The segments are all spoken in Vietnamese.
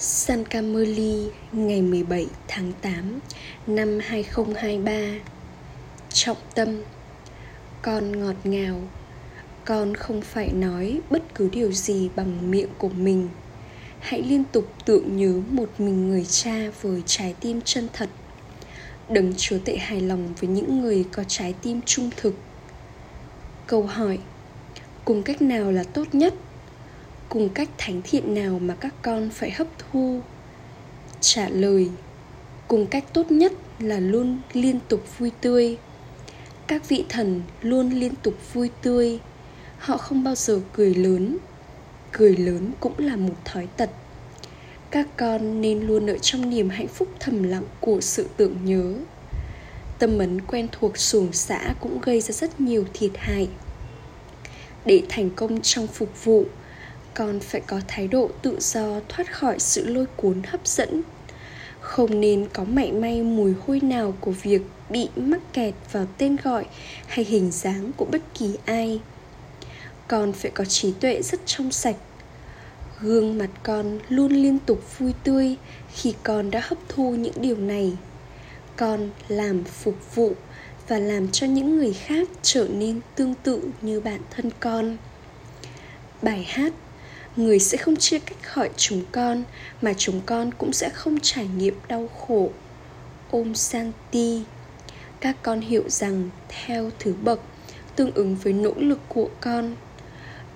San ngày 17 tháng 8 năm 2023 Trọng tâm, Con ngọt ngào. Con không phải nói bất cứ điều gì bằng miệng của mình. Hãy liên tục tưởng nhớ một mình người cha với trái tim chân thật. Đấng chúa tệ hài lòng với những người có trái tim trung thực. Câu hỏi, Cùng cách nào là tốt nhất? Cùng cách thánh thiện nào mà các con phải hấp thu? Trả lời, cùng cách tốt nhất là luôn liên tục vui tươi. Các vị thần luôn liên tục vui tươi. Họ không bao giờ cười lớn. Cười lớn cũng là một thói tật. Các con nên luôn ở trong niềm hạnh phúc thầm lặng của sự tưởng nhớ. Tâm ấn quen thuộc xuồng xã cũng gây ra rất nhiều thiệt hại. Để thành công trong phục vụ con phải có thái độ tự do, thoát khỏi sự lôi cuốn hấp dẫn. Không nên có mảy may mùi hôi nào của việc bị mắc kẹt vào tên gọi hay hình dáng của bất kỳ ai. Con phải có trí tuệ rất trong sạch. Gương mặt con luôn liên tục vui tươi khi con đã hấp thu những điều này. Con làm phục vụ và làm cho những người khác trở nên tương tự như bản thân con. Bài hát người sẽ không chia cách khỏi chúng con, mà chúng con cũng sẽ không trải nghiệm đau khổ. Ôm santi các con hiểu rằng, theo thứ bậc, tương ứng với nỗ lực của con,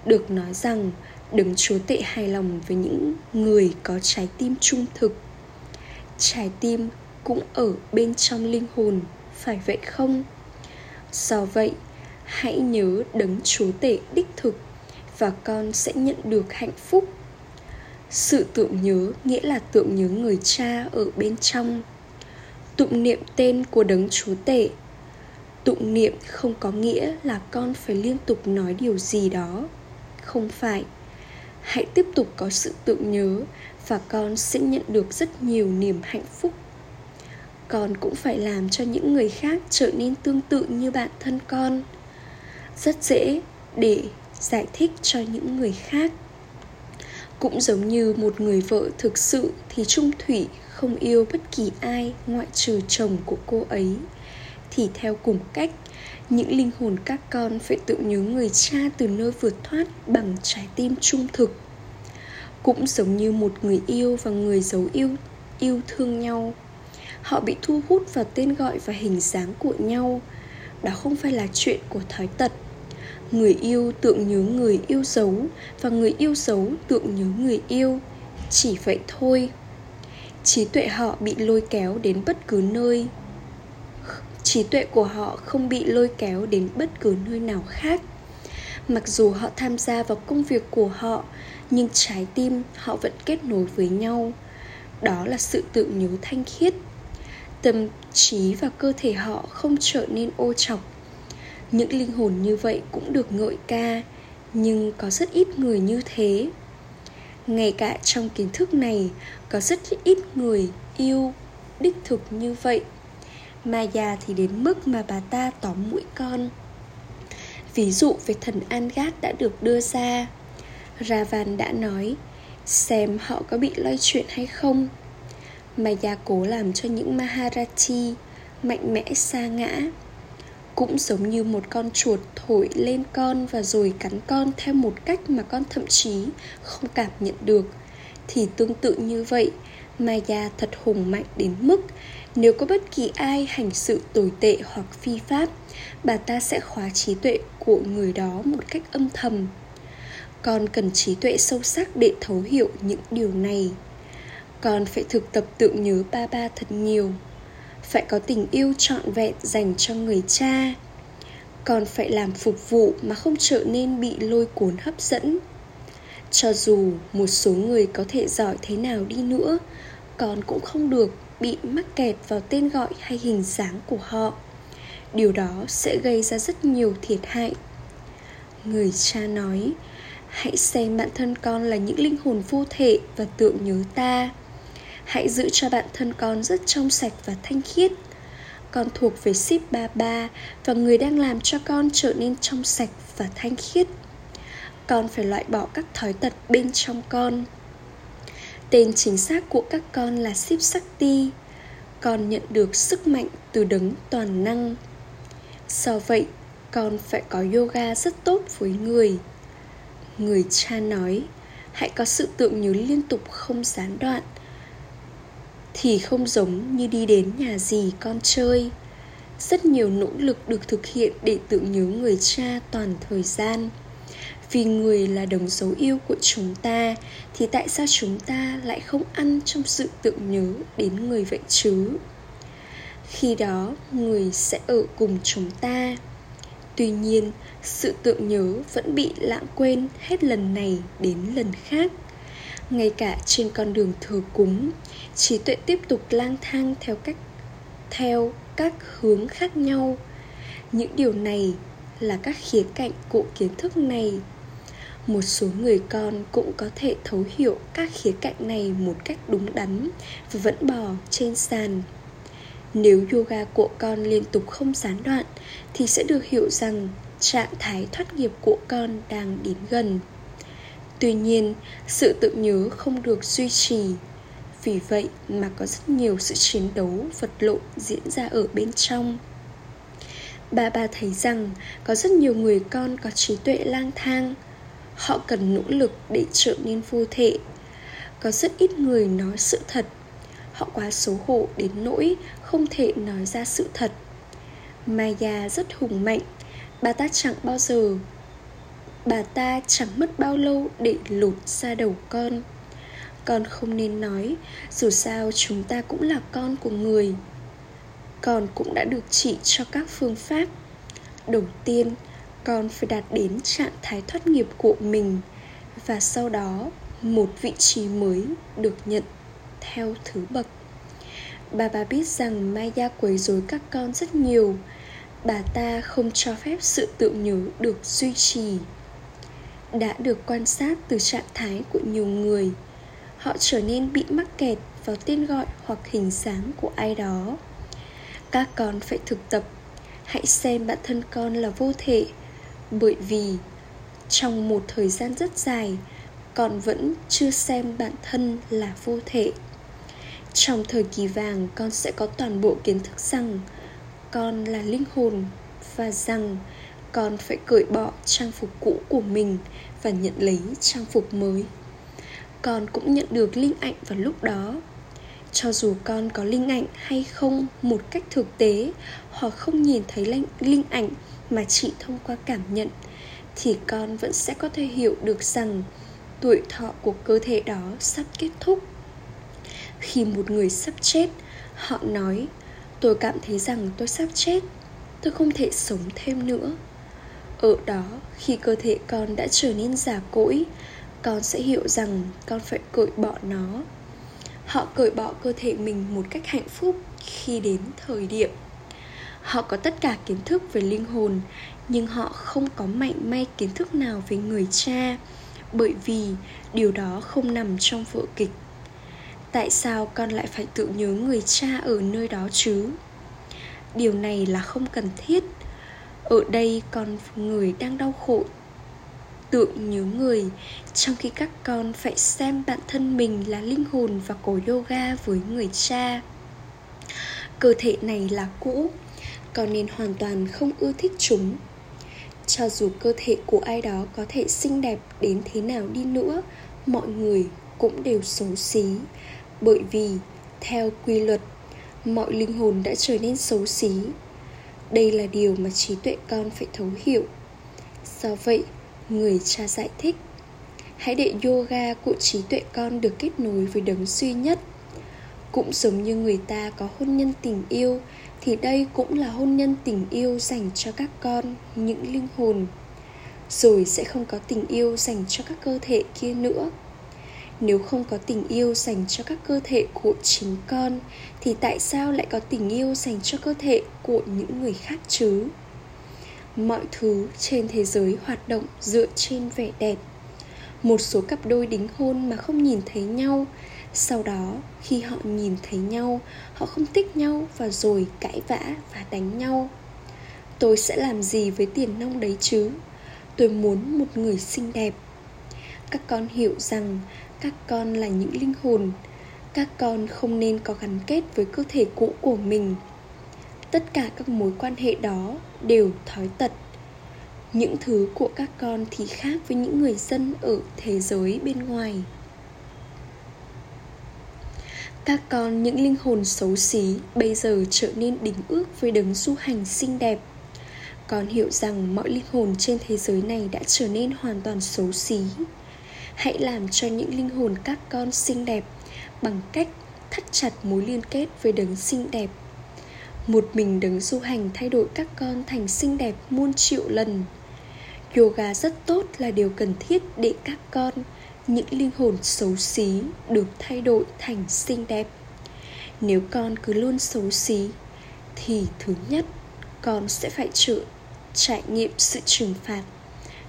được nói rằng, đấng chúa tệ hài lòng với những người có trái tim trung thực. Trái tim cũng ở bên trong linh hồn, phải vậy không? Do vậy, hãy nhớ đấng chúa tể đích thực và con sẽ nhận được hạnh phúc. Sự tưởng nhớ nghĩa là tưởng nhớ người cha ở bên trong. Tụng niệm tên của đấng chúa tể. Tụng niệm không có nghĩa là con phải liên tục nói điều gì đó. Không phải. Hãy tiếp tục có sự tưởng nhớ và con sẽ nhận được rất nhiều niềm hạnh phúc. Con cũng phải làm cho những người khác trở nên tương tự như bạn thân con. Rất dễ để giải thích cho những người khác. Cũng giống như một người vợ thực sự thì trung thủy không yêu bất kỳ ai ngoại trừ chồng của cô ấy. Thì theo cùng cách, những linh hồn các con phải tự nhớ người cha từ nơi vượt thoát bằng trái tim trung thực. Cũng giống như một người yêu và người giấu yêu yêu thương nhau. Họ bị thu hút vào tên gọi và hình dáng của nhau. Đó không phải là chuyện của thói tật người yêu tượng nhớ người yêu dấu và người yêu dấu tượng nhớ người yêu. Chỉ vậy thôi. Trí tuệ họ bị lôi kéo đến bất cứ nơi. Trí tuệ của họ không bị lôi kéo đến bất cứ nơi nào khác. Mặc dù họ tham gia vào công việc của họ, nhưng trái tim họ vẫn kết nối với nhau. Đó là sự tự nhớ thanh khiết. Tâm trí và cơ thể họ không trở nên ô trọc những linh hồn như vậy cũng được ngợi ca, nhưng có rất ít người như thế. Ngay cả trong kiến thức này, có rất ít người yêu, đích thực như vậy. Maya thì đến mức mà bà ta tóm mũi con. Ví dụ về thần An-gát đã được đưa ra. Ravan đã nói, Xem họ có bị loay chuyện hay không. Maya cố làm cho những Maharathi mạnh mẽ xa ngã cũng giống như một con chuột thổi lên con và rồi cắn con theo một cách mà con thậm chí không cảm nhận được. Thì tương tự như vậy, maya thật hùng mạnh đến mức nếu có bất kỳ ai hành sự tồi tệ hoặc phi pháp, bà ta sẽ khóa trí tuệ của người đó một cách âm thầm. Con cần trí tuệ sâu sắc để thấu hiểu những điều này. Con phải thực tập tưởng nhớ ba ba thật nhiều phải có tình yêu trọn vẹn dành cho người cha. Còn phải làm phục vụ mà không trở nên bị lôi cuốn hấp dẫn. Cho dù một số người có thể giỏi thế nào đi nữa, con cũng không được bị mắc kẹt vào tên gọi hay hình dáng của họ. Điều đó sẽ gây ra rất nhiều thiệt hại. Người cha nói, hãy xem bản thân con là những linh hồn vô thể và tưởng nhớ ta. Hãy giữ cho bản thân con rất trong sạch và thanh khiết. Con thuộc về ship 33 Và người đang làm cho con trở nên trong sạch và thanh khiết. Con phải loại bỏ các thói tật bên trong con. Tên chính xác của các con là Sip Sakti Con nhận được sức mạnh từ đấng toàn năng. Do vậy, con phải có yoga rất tốt với người. Người cha nói Hãy có sự tượng nhớ liên tục không gián đoạn. Thì không giống như đi đến nhà gì con chơi. Rất nhiều nỗ lực được thực hiện để tưởng nhớ người cha toàn thời gian. Vì người là đồng dấu yêu của chúng ta, thì tại sao chúng ta lại không ăn trong sự tưởng nhớ đến người vậy chứ? Khi đó, người sẽ ở cùng chúng ta. Tuy nhiên, sự tưởng nhớ vẫn bị lãng quên hết lần này đến lần khác ngay cả trên con đường thờ cúng, trí tuệ tiếp tục lang thang theo cách, theo các hướng khác nhau. Những điều này là các khía cạnh của kiến thức này. Một số người con cũng có thể thấu hiểu các khía cạnh này một cách đúng đắn và vẫn bò trên sàn. Nếu yoga của con liên tục không gián đoạn, thì sẽ được hiểu rằng trạng thái thoát nghiệp của con đang đến gần tuy nhiên, sự tự nhớ không được duy trì. Vì vậy mà có rất nhiều sự chiến đấu, vật lộn diễn ra ở bên trong. Bà bà thấy rằng có rất nhiều người con có trí tuệ lang thang. Họ cần nỗ lực để trở nên vô thể. Có rất ít người nói sự thật. Họ quá xấu hổ đến nỗi không thể nói ra sự thật. Maya rất hùng mạnh. Bà ta chẳng bao giờ bà ta chẳng mất bao lâu để lột ra đầu con. Con không nên nói, dù sao chúng ta cũng là con của người. Con cũng đã được chỉ cho các phương pháp. Đầu tiên, con phải đạt đến trạng thái thoát nghiệp của mình, và sau đó, một vị trí mới được nhận theo thứ bậc. Bà bà biết rằng maya quấy rối các con rất nhiều. Bà ta không cho phép sự tự nhớ được duy trì đã được quan sát từ trạng thái của nhiều người. Họ trở nên bị mắc kẹt vào tên gọi hoặc hình dáng của ai đó. Các con phải thực tập. Hãy xem bản thân con là vô thể, bởi vì trong một thời gian rất dài, con vẫn chưa xem bản thân là vô thể. Trong thời kỳ vàng, con sẽ có toàn bộ kiến thức rằng con là linh hồn và rằng con phải cởi bỏ trang phục cũ của mình và nhận lấy trang phục mới. Con cũng nhận được linh ảnh vào lúc đó. Cho dù con có linh ảnh hay không một cách thực tế hoặc không nhìn thấy linh, linh ảnh mà chỉ thông qua cảm nhận thì con vẫn sẽ có thể hiểu được rằng tuổi thọ của cơ thể đó sắp kết thúc. Khi một người sắp chết họ nói tôi cảm thấy rằng tôi sắp chết tôi không thể sống thêm nữa ở đó, khi cơ thể con đã trở nên già cỗi, con sẽ hiểu rằng con phải cởi bỏ nó. Họ cởi bỏ cơ thể mình một cách hạnh phúc khi đến thời điểm. Họ có tất cả kiến thức về linh hồn, nhưng họ không có mạnh may kiến thức nào về người cha, bởi vì điều đó không nằm trong vở kịch. Tại sao con lại phải tự nhớ người cha ở nơi đó chứ? Điều này là không cần thiết ở đây con người đang đau khổ. Tượng nhớ người, trong khi các con phải xem bản thân mình là linh hồn và cổ yoga với người cha. Cơ thể này là cũ, con nên hoàn toàn không ưa thích chúng. Cho dù cơ thể của ai đó có thể xinh đẹp đến thế nào đi nữa, mọi người cũng đều xấu xí. Bởi vì, theo quy luật, mọi linh hồn đã trở nên xấu xí đây là điều mà trí tuệ con phải thấu hiểu. Do vậy, người cha giải thích, hãy để yoga của trí tuệ con được kết nối với đấng duy nhất. Cũng giống như người ta có hôn nhân tình yêu, thì đây cũng là hôn nhân tình yêu dành cho các con, những linh hồn. Rồi sẽ không có tình yêu dành cho các cơ thể kia nữa nếu không có tình yêu dành cho các cơ thể của chính con, thì tại sao lại có tình yêu dành cho cơ thể của những người khác chứ? Mọi thứ trên thế giới hoạt động dựa trên vẻ đẹp. Một số cặp đôi đính hôn mà không nhìn thấy nhau, sau đó khi họ nhìn thấy nhau, họ không thích nhau và rồi cãi vã và đánh nhau. Tôi sẽ làm gì với tiền nong đấy chứ? Tôi muốn một người xinh đẹp. Các con hiểu rằng các con là những linh hồn. Các con không nên có gắn kết với cơ thể cũ của mình. Tất cả các mối quan hệ đó đều thói tật. Những thứ của các con thì khác với những người dân ở thế giới bên ngoài. Các con, những linh hồn xấu xí, bây giờ trở nên đính ước với đấng du hành xinh đẹp. Con hiểu rằng mọi linh hồn trên thế giới này đã trở nên hoàn toàn xấu xí hãy làm cho những linh hồn các con xinh đẹp bằng cách thắt chặt mối liên kết với đấng xinh đẹp. Một mình đấng du hành thay đổi các con thành xinh đẹp muôn triệu lần. Yoga rất tốt là điều cần thiết để các con, những linh hồn xấu xí, được thay đổi thành xinh đẹp. Nếu con cứ luôn xấu xí, thì thứ nhất, con sẽ phải chịu trải nghiệm sự trừng phạt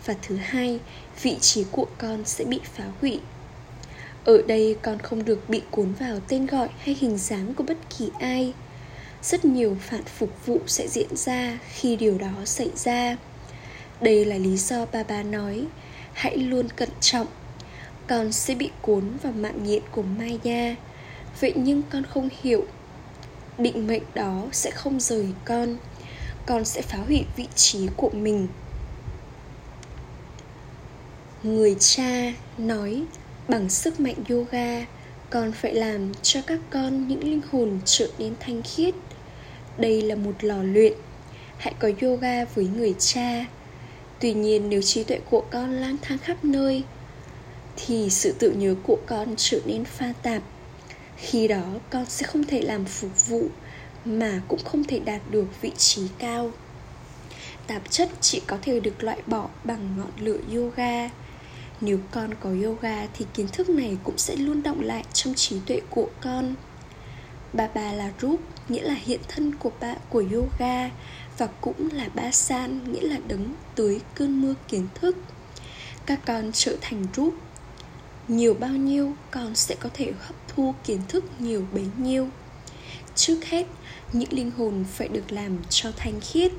và thứ hai, vị trí của con sẽ bị phá hủy. Ở đây con không được bị cuốn vào tên gọi hay hình dáng của bất kỳ ai. Rất nhiều phản phục vụ sẽ diễn ra khi điều đó xảy ra. Đây là lý do ba ba nói, hãy luôn cẩn trọng. Con sẽ bị cuốn vào mạng nhện của maya. Vậy nhưng con không hiểu. Định mệnh đó sẽ không rời con. Con sẽ phá hủy vị trí của mình người cha nói, bằng sức mạnh yoga, con phải làm cho các con những linh hồn trở nên thanh khiết. Đây là một lò luyện. Hãy có yoga với người cha. Tuy nhiên nếu trí tuệ của con lang thang khắp nơi, thì sự tự nhớ của con trở nên pha tạp. Khi đó, con sẽ không thể làm phục vụ mà cũng không thể đạt được vị trí cao. Tạp chất chỉ có thể được loại bỏ bằng ngọn lửa yoga nếu con có yoga thì kiến thức này cũng sẽ luôn động lại trong trí tuệ của con. Bà bà là rúp nghĩa là hiện thân của bạn của yoga, và cũng là ba san, nghĩa là đứng tưới cơn mưa kiến thức. Các con trở thành rúp nhiều bao nhiêu, con sẽ có thể hấp thu kiến thức nhiều bấy nhiêu. Trước hết, những linh hồn phải được làm cho thanh khiết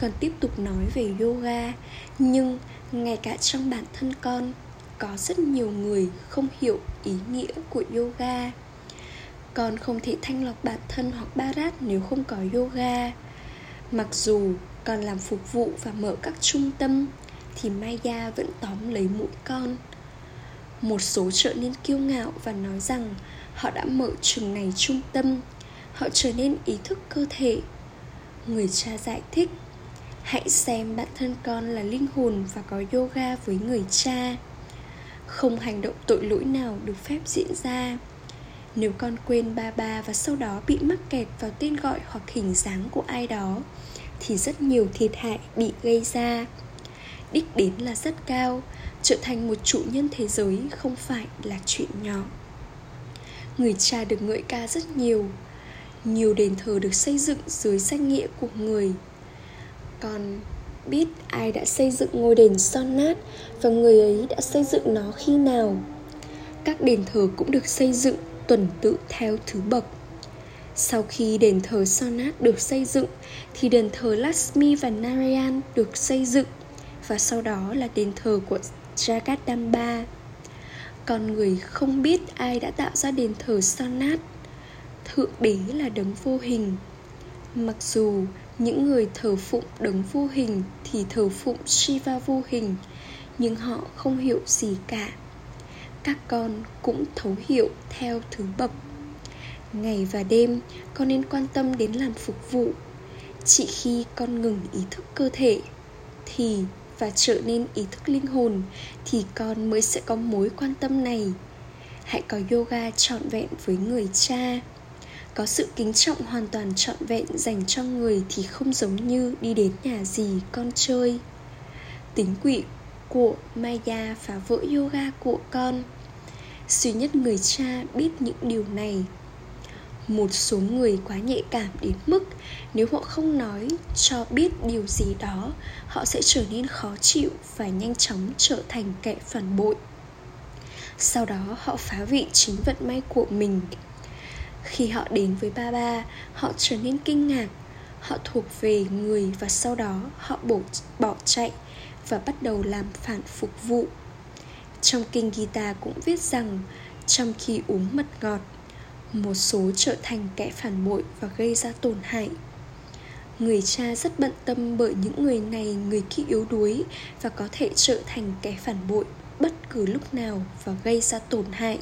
còn tiếp tục nói về yoga, nhưng ngay cả trong bản thân con, có rất nhiều người không hiểu ý nghĩa của yoga. Con không thể thanh lọc bản thân hoặc barat nếu không có yoga. Mặc dù con làm phục vụ và mở các trung tâm, thì maya vẫn tóm lấy mũi con. Một số trở nên kiêu ngạo và nói rằng họ đã mở trường này trung tâm, họ trở nên ý thức cơ thể. Người cha giải thích hãy xem bản thân con là linh hồn và có yoga với người cha. Không hành động tội lỗi nào được phép diễn ra. Nếu con quên ba ba và sau đó bị mắc kẹt vào tên gọi hoặc hình dáng của ai đó, thì rất nhiều thiệt hại bị gây ra. Đích đến là rất cao, trở thành một chủ nhân thế giới không phải là chuyện nhỏ. Người cha được ngợi ca rất nhiều nhiều đền thờ được xây dựng dưới danh nghĩa của người còn biết ai đã xây dựng ngôi đền son nát và người ấy đã xây dựng nó khi nào các đền thờ cũng được xây dựng tuần tự theo thứ bậc sau khi đền thờ Sonat được xây dựng, thì đền thờ Lakshmi và Narayan được xây dựng, và sau đó là đền thờ của Jagadamba. Con người không biết ai đã tạo ra đền thờ Sonat. Thượng đế là đấng vô hình. Mặc dù những người thờ phụng đấng vô hình thì thờ phụng Shiva vô hình, nhưng họ không hiểu gì cả. Các con cũng thấu hiểu theo thứ bậc. Ngày và đêm con nên quan tâm đến làm phục vụ. Chỉ khi con ngừng ý thức cơ thể thì và trở nên ý thức linh hồn thì con mới sẽ có mối quan tâm này. Hãy có yoga trọn vẹn với người cha có sự kính trọng hoàn toàn trọn vẹn dành cho người thì không giống như đi đến nhà gì con chơi. Tính quỷ của Maya phá vỡ yoga của con. Duy nhất người cha biết những điều này. Một số người quá nhạy cảm đến mức nếu họ không nói cho biết điều gì đó, họ sẽ trở nên khó chịu và nhanh chóng trở thành kẻ phản bội. Sau đó, họ phá vị chính vận may của mình khi họ đến với ba ba, họ trở nên kinh ngạc. Họ thuộc về người và sau đó họ bổ bỏ chạy và bắt đầu làm phản phục vụ. Trong kinh Gita cũng viết rằng, trong khi uống mật ngọt, một số trở thành kẻ phản bội và gây ra tổn hại. Người cha rất bận tâm bởi những người này, người kia yếu đuối và có thể trở thành kẻ phản bội bất cứ lúc nào và gây ra tổn hại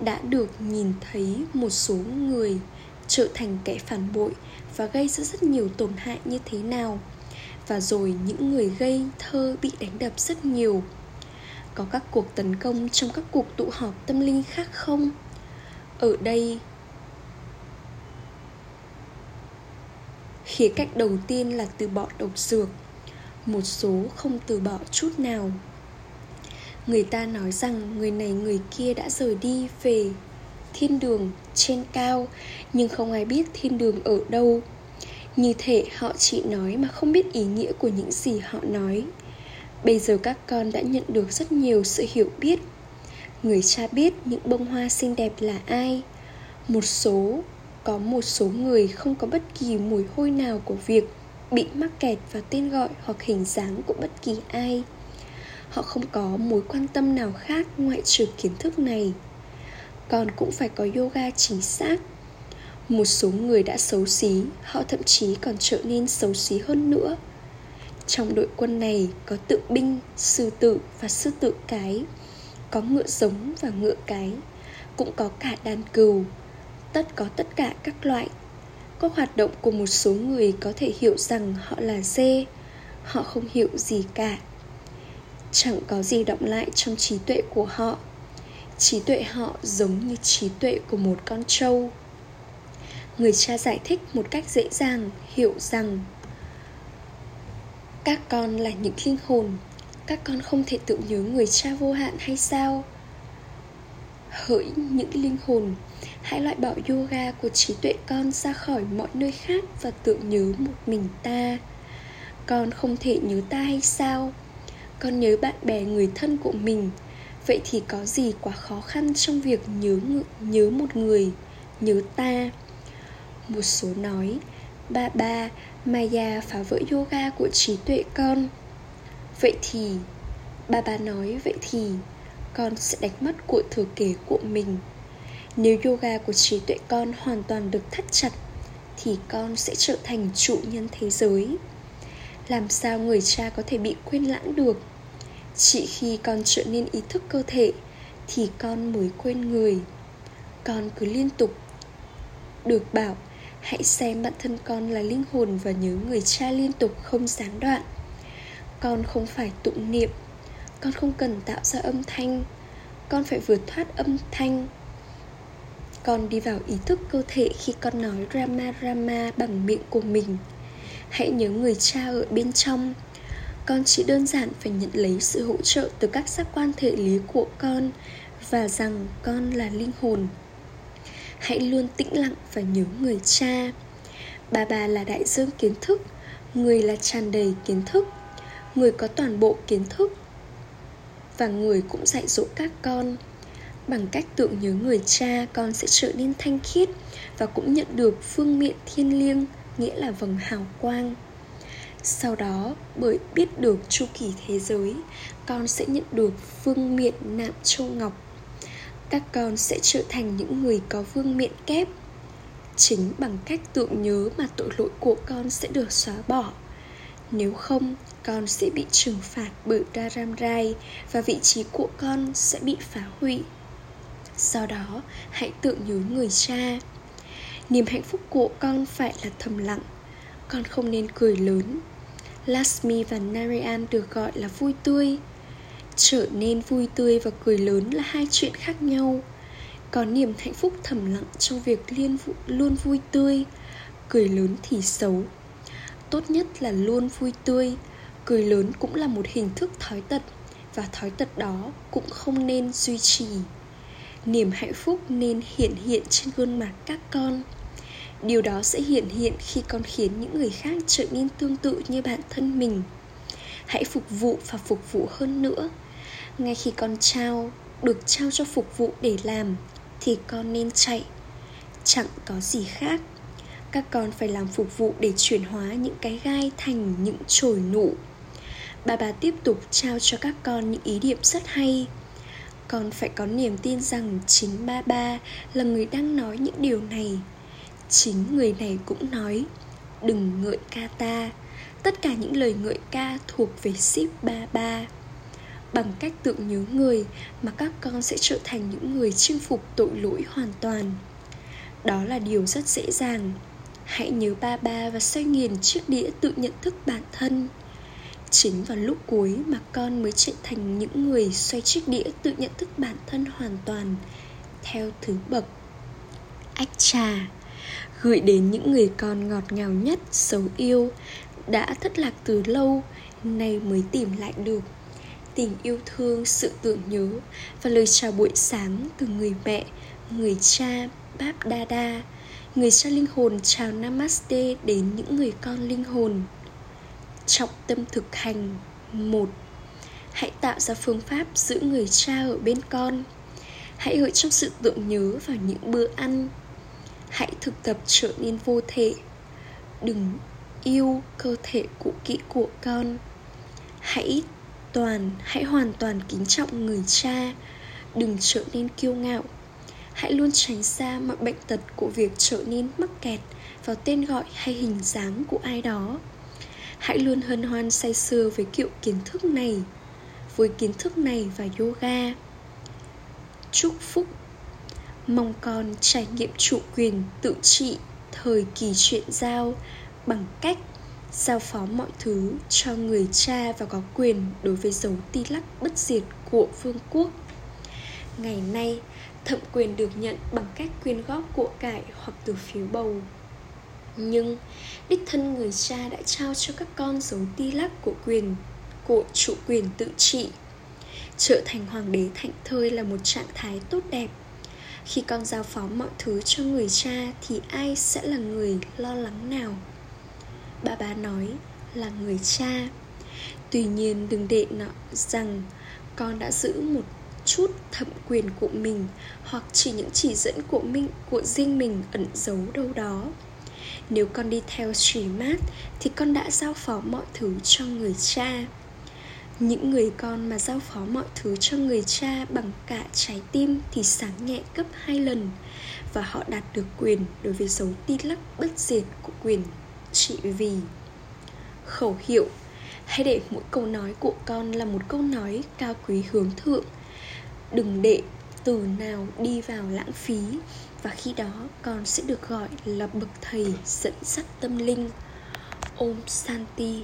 đã được nhìn thấy một số người trở thành kẻ phản bội và gây ra rất nhiều tổn hại như thế nào. Và rồi những người gây thơ bị đánh đập rất nhiều. Có các cuộc tấn công trong các cuộc tụ họp tâm linh khác không? Ở đây, khía cạnh đầu tiên là từ bỏ độc dược. Một số không từ bỏ chút nào người ta nói rằng người này người kia đã rời đi về thiên đường trên cao, nhưng không ai biết thiên đường ở đâu. Như thể họ chỉ nói mà không biết ý nghĩa của những gì họ nói. Bây giờ các con đã nhận được rất nhiều sự hiểu biết. Người cha biết những bông hoa xinh đẹp là ai. Một số, có một số người không có bất kỳ mùi hôi nào của việc bị mắc kẹt vào tên gọi hoặc hình dáng của bất kỳ ai họ không có mối quan tâm nào khác ngoại trừ kiến thức này. Còn cũng phải có yoga chính xác. Một số người đã xấu xí, họ thậm chí còn trở nên xấu xí hơn nữa. Trong đội quân này có tự binh, sư tử và sư tử cái. Có ngựa giống và ngựa cái. Cũng có cả đàn cừu. Tất có tất cả các loại. Các hoạt động của một số người có thể hiểu rằng họ là dê. Họ không hiểu gì cả chẳng có gì động lại trong trí tuệ của họ. Trí tuệ họ giống như trí tuệ của một con trâu. Người cha giải thích một cách dễ dàng, hiểu rằng các con là những linh hồn. Các con không thể tưởng nhớ người cha vô hạn hay sao? Hỡi những linh hồn, hãy loại bỏ yoga của trí tuệ con ra khỏi mọi nơi khác và tưởng nhớ một mình ta. Con không thể nhớ ta hay sao? Con nhớ bạn bè người thân của mình. Vậy thì có gì quá khó khăn trong việc nhớ nhớ một người, nhớ ta? Một số nói, ba ba, maya phá vỡ yoga của trí tuệ con. Vậy thì, ba ba nói, vậy thì, con sẽ đánh mất của thừa kế của mình. Nếu yoga của trí tuệ con hoàn toàn được thắt chặt, thì con sẽ trở thành chủ nhân thế giới làm sao người cha có thể bị quên lãng được? Chỉ khi con trở nên ý thức cơ thể, thì con mới quên người. Con cứ liên tục. Được bảo, hãy xem bản thân con là linh hồn và nhớ người cha liên tục không gián đoạn. Con không phải tụng niệm. Con không cần tạo ra âm thanh. Con phải vượt thoát âm thanh. Con đi vào ý thức cơ thể khi con nói rama rama bằng miệng của mình hãy nhớ người cha ở bên trong. Con chỉ đơn giản phải nhận lấy sự hỗ trợ từ các giác quan thể lý của con và rằng con là linh hồn. Hãy luôn tĩnh lặng và nhớ người cha. Bà bà là đại dương kiến thức, người là tràn đầy kiến thức, người có toàn bộ kiến thức và người cũng dạy dỗ các con. Bằng cách tưởng nhớ người cha, con sẽ trở nên thanh khiết và cũng nhận được phương miện thiên liêng nghĩa là vầng hào quang. Sau đó, bởi biết được chu kỳ thế giới, con sẽ nhận được phương miện nạm châu ngọc. Các con sẽ trở thành những người có vương miện kép. Chính bằng cách tưởng nhớ mà tội lỗi của con sẽ được xóa bỏ. Nếu không, con sẽ bị trừng phạt bởi Dharamrai và vị trí của con sẽ bị phá hủy. Sau đó, hãy tự nhớ người cha niềm hạnh phúc của con phải là thầm lặng. Con không nên cười lớn. Lasmi và Narayan được gọi là vui tươi. Trở nên vui tươi và cười lớn là hai chuyện khác nhau. Có niềm hạnh phúc thầm lặng trong việc liên vụ, luôn vui tươi. Cười lớn thì xấu. Tốt nhất là luôn vui tươi. Cười lớn cũng là một hình thức thói tật Và thói tật đó cũng không nên duy trì. Niềm hạnh phúc nên hiện hiện trên gương mặt các con điều đó sẽ hiện hiện khi con khiến những người khác trở nên tương tự như bản thân mình. Hãy phục vụ và phục vụ hơn nữa. Ngay khi con trao, được trao cho phục vụ để làm, thì con nên chạy. Chẳng có gì khác. Các con phải làm phục vụ để chuyển hóa những cái gai thành những chồi nụ. Bà bà tiếp tục trao cho các con những ý niệm rất hay. Con phải có niềm tin rằng chính ba ba là người đang nói những điều này chính người này cũng nói, đừng ngợi ca ta. Tất cả những lời ngợi ca thuộc về ship ba ba. Bằng cách tưởng nhớ người mà các con sẽ trở thành những người chinh phục tội lỗi hoàn toàn. Đó là điều rất dễ dàng. Hãy nhớ ba ba và xoay nghiền chiếc đĩa tự nhận thức bản thân. Chính vào lúc cuối mà con mới trở thành những người xoay chiếc đĩa tự nhận thức bản thân hoàn toàn, theo thứ bậc. Ách trà gửi đến những người con ngọt ngào nhất, xấu yêu, đã thất lạc từ lâu, nay mới tìm lại được. Tình yêu thương, sự tưởng nhớ và lời chào buổi sáng từ người mẹ, người cha báp đa đa, người cha linh hồn chào namaste đến những người con linh hồn. Trọng tâm thực hành, một, hãy tạo ra phương pháp giữ người cha ở bên con. Hãy ở trong sự tưởng nhớ vào những bữa ăn hãy thực tập trở nên vô thể. Đừng yêu cơ thể cũ kỹ của con. Hãy toàn, hãy hoàn toàn kính trọng người cha. Đừng trở nên kiêu ngạo. Hãy luôn tránh xa mọi bệnh tật của việc trở nên mắc kẹt vào tên gọi hay hình dáng của ai đó. Hãy luôn hân hoan say sưa với kiểu kiến thức này, với kiến thức này và yoga. Chúc phúc mong con trải nghiệm chủ quyền, tự trị, thời kỳ chuyện giao bằng cách giao phó mọi thứ cho người cha và có quyền đối với dấu ti lắc bất diệt của vương quốc. Ngày nay, thẩm quyền được nhận bằng cách quyên góp của cải hoặc từ phiếu bầu. Nhưng, đích thân người cha đã trao cho các con dấu ti lắc của quyền, của chủ quyền tự trị. Trở thành hoàng đế thạnh thơi là một trạng thái tốt đẹp khi con giao phó mọi thứ cho người cha thì ai sẽ là người lo lắng nào? Bà bà nói, là người cha. Tuy nhiên đừng để nọ rằng con đã giữ một chút thẩm quyền của mình hoặc chỉ những chỉ dẫn của mình, của riêng mình ẩn giấu đâu đó. Nếu con đi theo Srimad thì con đã giao phó mọi thứ cho người cha những người con mà giao phó mọi thứ cho người cha bằng cả trái tim thì sáng nhẹ gấp hai lần. Và họ đạt được quyền đối với dấu ti lắc bất diệt của quyền. Trị vì khẩu hiệu. Hãy để mỗi câu nói của con là một câu nói cao quý hướng thượng. Đừng để từ nào đi vào lãng phí. Và khi đó, con sẽ được gọi là bậc thầy dẫn dắt tâm linh. Ôm santi.